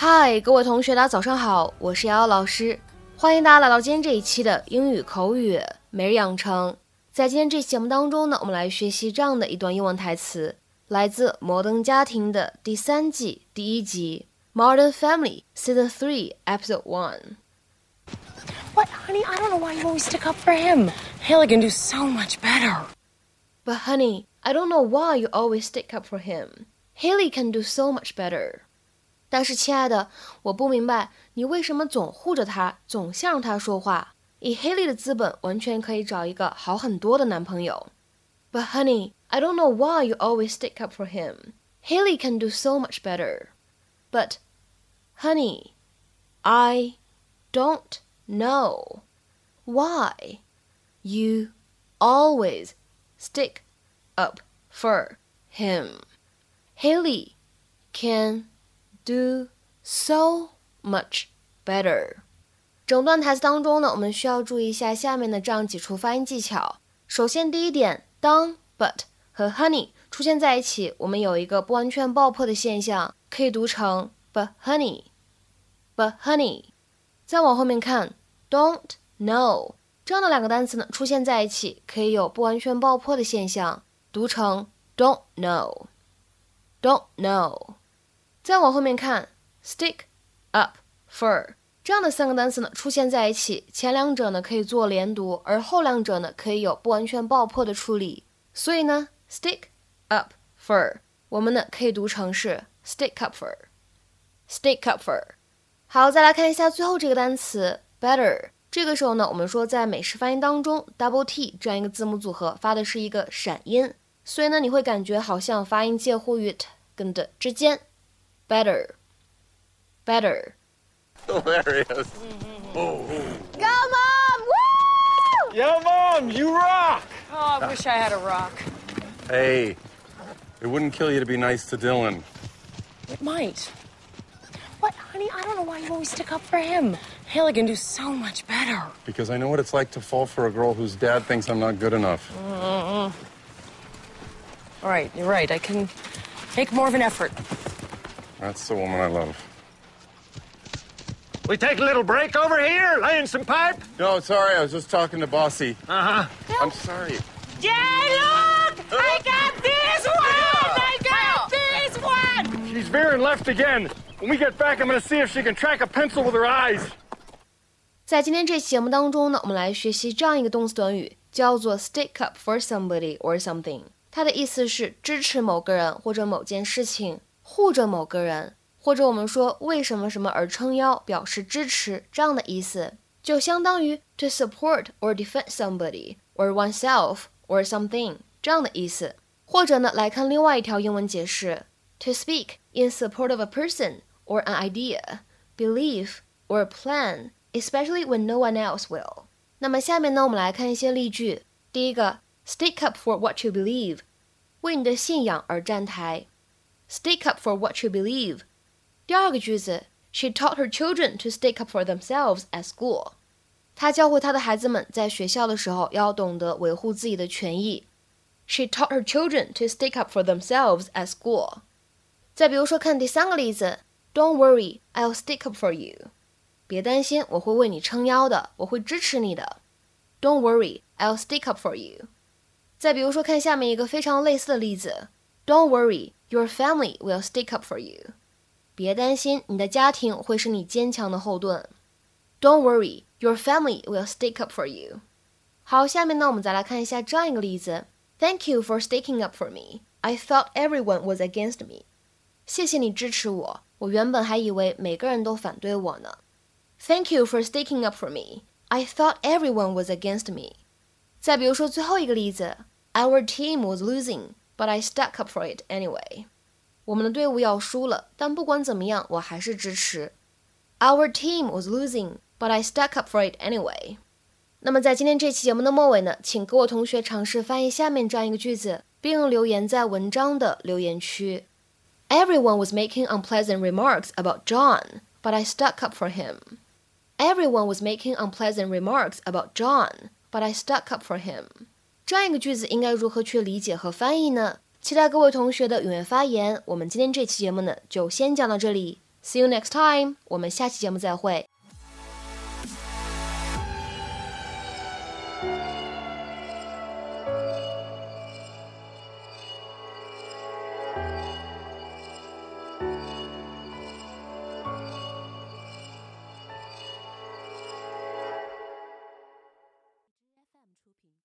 嗨，各位同学，大家早上好，我是瑶瑶老师，欢迎大家来到今天这一期的英语口语每日养成。在今天这期节目当中呢，我们来学习这样的一段英文台词，来自《摩登家庭》的第三季第一集《Modern Family》Season Three Episode One。What, honey? I don't know why you always stick up for him. Haley can do so much better. But honey, I don't know why you always stick up for him. Haley can do so much better. 但是，亲爱的，我不明白你为什么总护着他，总向他说话。以 Haley 的资本，完全可以找一个好很多的男朋友。But honey, I don't know why you always stick up for him. Haley can do so much better. But, honey, I don't know why you always stick up for him. Haley can do so much better. 整段台词当中呢，我们需要注意一下下面的这样几处发音技巧。首先，第一点，当 but 和 honey 出现在一起，我们有一个不完全爆破的现象，可以读成 but honey，but honey。再往后面看，don't know 这样的两个单词呢，出现在一起，可以有不完全爆破的现象，读成 don't know，don't know。再往后面看，stick up for 这样的三个单词呢，出现在一起，前两者呢可以做连读，而后两者呢可以有不完全爆破的处理。所以呢，stick up for 我们呢可以读成是 stick up for，stick up for。好，再来看一下最后这个单词 better。这个时候呢，我们说在美式发音当中，double T 这样一个字母组合发的是一个闪音，所以呢，你会感觉好像发音介乎于 t 跟的之间。better，better。Hilarious. Go, Mom! Woo! Yeah, Mom, you rock! Oh, I wish I had a rock. Hey, it wouldn't kill you to be nice to Dylan. It might. What, honey? I don't know why you always stick up for him. Haley can do so much better. Because I know what it's like to fall for a girl whose dad thinks I'm not good enough. Mm-hmm. All right, you're right. I can make more of an effort. That's the woman I love. We take a little break over here, laying some pipe? No, sorry, I was just talking to Bossy. Uh huh. I'm sorry. Jay, look! I got this one! I got this one! She's veering left again. When we get back, I'm gonna see if she can track a pencil with her eyes. 在今天这期节目当中呢，我们来学习这样一个动词短语，叫做 stick up for somebody or something。它的意思是支持某个人或者某件事情， 护着某个人，或者我们说为什么什么而撑腰，表示支持这样的意思，就相当于 to support or defend somebody or oneself or something 这样的意思。或者呢，来看另外一条英文解释，to speak in support of a person or an idea, belief or plan, especially when no one else will。那么下面呢，我们来看一些例句。第一个，stick up for what you believe，为你的信仰而站台。 Stick up for what you believe。第二个句子，She taught her children to stick up for themselves at school。她教会她的孩子们在学校的时候要懂得维护自己的权益。She taught her children to stick up for themselves at school。再比如说，看第三个例子，Don't worry, I'll stick up for you。别担心，我会为你撑腰的，我会支持你的。Don't worry, I'll stick up for you。再比如说，看下面一个非常类似的例子，Don't worry, your family will stick up for you。别担心，你的家庭会是你坚强的后盾。Don't worry, your family will stick up for you。好，下面呢，我们再来看一下这样一个例子：Thank you for sticking up for me. I thought everyone was against me. 谢谢你支持我，我原本还以为每个人都反对我呢。Thank you for sticking up for me. I thought everyone was against me. 再比如说最后一个例子：Our team was losing, but I stuck up for it anyway. 我们的队伍要输了，但不管怎么样，我还是支持。Our team was losing, but I stuck up for it anyway. 那么在今天这期节目的末尾呢，请各位同学尝试翻译下面这样一个句子，并留言在文章的留言区。Everyone was making unpleasant remarks about John, but I stuck up for him. Everyone was making unpleasant remarks about John, but I stuck up for him. 这样一个句子应该如何去理解和翻译呢？期待各位同学的踊跃发言。我们今天这期节目呢，就先讲到这里。See you next time，我们下期节目再会。